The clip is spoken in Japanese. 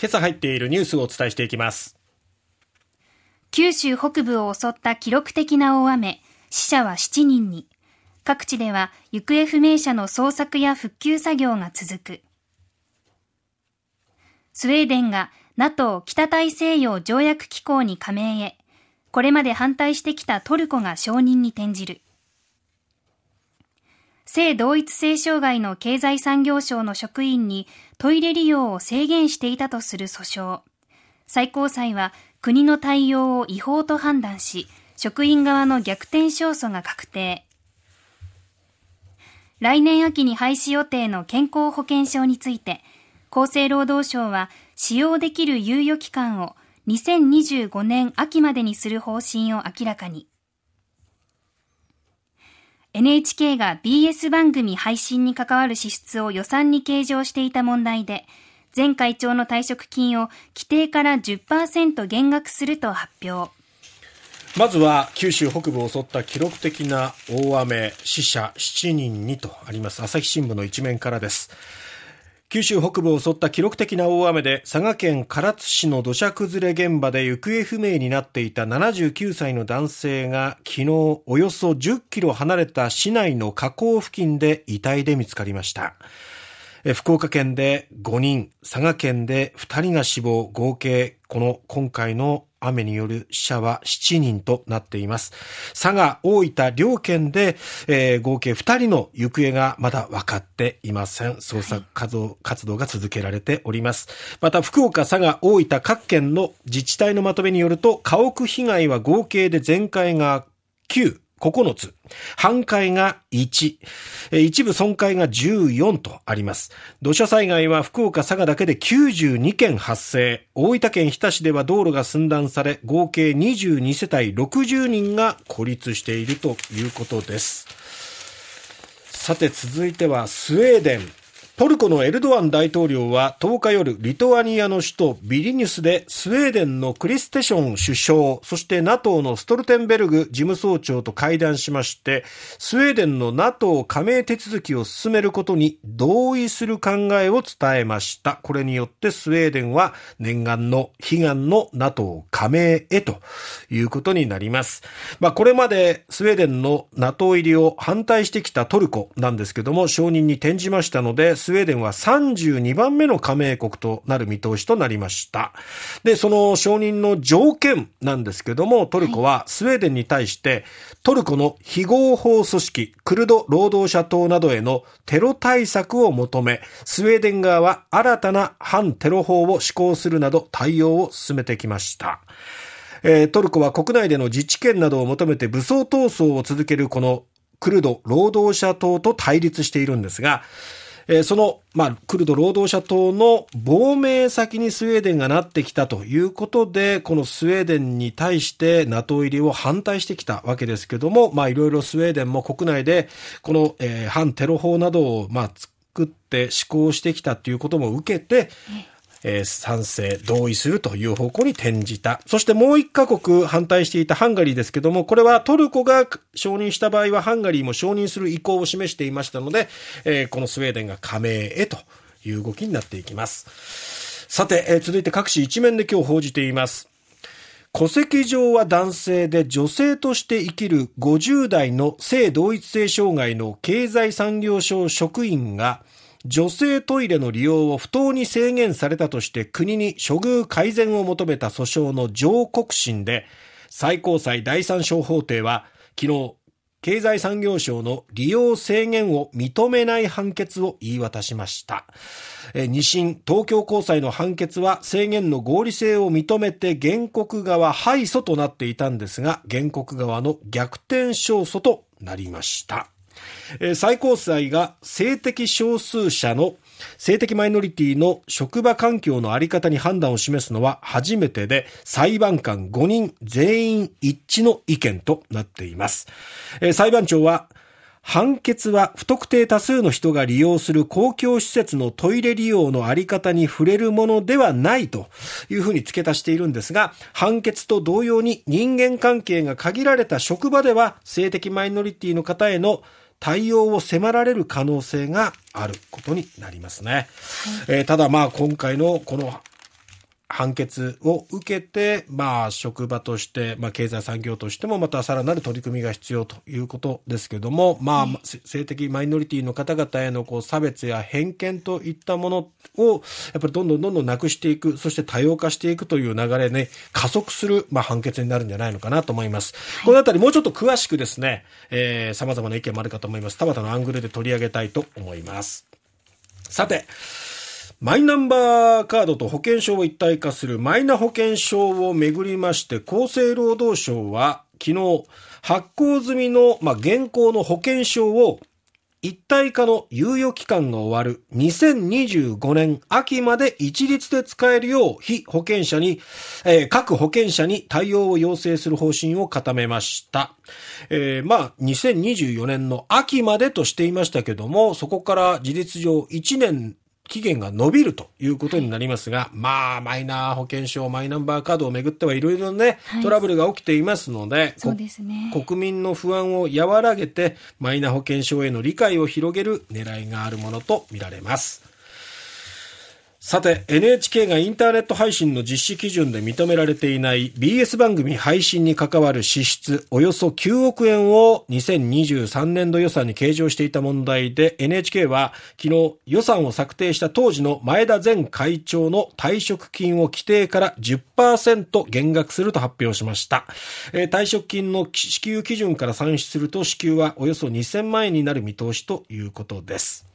今朝入っているニュースをお伝えしていきます。九州北部を襲った記録的な大雨。死者は7人に。各地では行方不明者の捜索や復旧作業が続く。スウェーデンが NATO 北大西洋条約機構に加盟へ。これまで反対してきたトルコが承認に転じる。性同一性障害の経済産業省の職員にトイレ利用を制限していたとする訴訟。最高裁は国の対応を違法と判断し、職員側の逆転勝訴が確定。来年秋に廃止予定の健康保険証について、厚生労働省は使用できる猶予期間を2025年秋までにする方針を明らかに。NHK が BS 番組配信に関わる支出を予算に計上していた問題で、前会長の退職金を規定から10%減額すると発表。まずは九州北部を襲った記録的な大雨、死者7人にとあります朝日新聞の一面からです。九州北部を襲った記録的な大雨で佐賀県唐津市の土砂崩れ現場で行方不明になっていた79歳の男性が昨日およそ10キロ離れた市内の河口付近で遺体で見つかりました。福岡県で5人、佐賀県で2人が死亡、合計この今回の雨による死者は7人となっています。佐賀、大分、両県で、えー、合計2人の行方がまだ分かっていません。捜索活動,、活動が続けられております。また、福岡、佐賀、大分、各県の自治体のまとめによると、家屋被害は合計で全壊が9、9つ。半壊が1。一部損壊が14とあります。土砂災害は福岡、佐賀だけで92件発生。大分県日田市では道路が寸断され、合計22世帯60人が孤立しているということです。さて続いてはスウェーデン。トルコのエルドアン大統領は10日夜、リトアニアの首都ビリニュスでスウェーデンのクリステション首相、そして NATO のストルテンベルグ事務総長と会談しまして、スウェーデンの NATO 加盟手続きを進めることに同意する考えを伝えました。これによってスウェーデンは念願の悲願の NATO 加盟へということになります。まあこれまでスウェーデンの NATO 入りを反対してきたトルコなんですけども承認に転じましたので、スウェーデンは32番目の加盟国となる見通しとなりました。で、その承認の条件なんですけども、トルコはスウェーデンに対して、トルコの非合法組織、クルド労働者党などへのテロ対策を求め、スウェーデン側は新たな反テロ法を施行するなど対応を進めてきました。えー、トルコは国内での自治権などを求めて武装闘争を続けるこのクルド労働者党と対立しているんですが、えー、その、まあ、クルド労働者党の亡命先にスウェーデンがなってきたということで、このスウェーデンに対して NATO 入りを反対してきたわけですけども、まあ、いろいろスウェーデンも国内で、この、えー、反テロ法などを、まあ、作って施行してきたということも受けて、えー、賛成、同意するという方向に転じた。そしてもう一カ国反対していたハンガリーですけども、これはトルコが承認した場合はハンガリーも承認する意向を示していましたので、えー、このスウェーデンが加盟へという動きになっていきます。さて、えー、続いて各紙一面で今日報じています。戸籍上は男性で女性として生きる50代の性同一性障害の経済産業省職員が女性トイレの利用を不当に制限されたとして国に処遇改善を求めた訴訟の上告審で、最高裁第三小法廷は昨日、経済産業省の利用制限を認めない判決を言い渡しました。二審東京高裁の判決は制限の合理性を認めて原告側敗訴となっていたんですが、原告側の逆転勝訴となりました。最高裁が性的少数者の性的マイノリティの職場環境のあり方に判断を示すのは初めてで、裁判官5人全員一致の意見となっています。裁判長は、判決は不特定多数の人が利用する公共施設のトイレ利用のあり方に触れるものではないというふうに付け足しているんですが、判決と同様に人間関係が限られた職場では性的マイノリティの方への対応を迫られる可能性があることになりますね。はい、えー、ただまあ今回のこの判決を受けて、まあ、職場として、まあ、経済産業としても、またさらなる取り組みが必要ということですけども、まあ、性的マイノリティの方々へのこう差別や偏見といったものを、やっぱりどんどんどんどんなくしていく、そして多様化していくという流れね、加速する、まあ、判決になるんじゃないのかなと思います。はい、このあたりもうちょっと詳しくですね、えー、様々な意見もあるかと思います。田畑のアングルで取り上げたいと思います。さて、マイナンバーカードと保険証を一体化するマイナ保険証をめぐりまして、厚生労働省は昨日、発行済みの、まあ、現行の保険証を一体化の猶予期間が終わる2025年秋まで一律で使えるよう非保険者に、えー、各保険者に対応を要請する方針を固めました。えー、まあ、2024年の秋までとしていましたけども、そこから事実上1年期限が延びるということになりますが、まあ、マイナ保険証、マイナンバーカードをめぐってはいろいろね、はい、トラブルが起きていますので、そうですね。国民の不安を和らげて、マイナ保険証への理解を広げる狙いがあるものとみられます。さて、NHK がインターネット配信の実施基準で認められていない BS 番組配信に関わる支出およそ9億円を2023年度予算に計上していた問題で NHK は昨日予算を策定した当時の前田前会長の退職金を規定から10%減額すると発表しました。えー、退職金の支給基準から算出すると支給はおよそ2000万円になる見通しということです。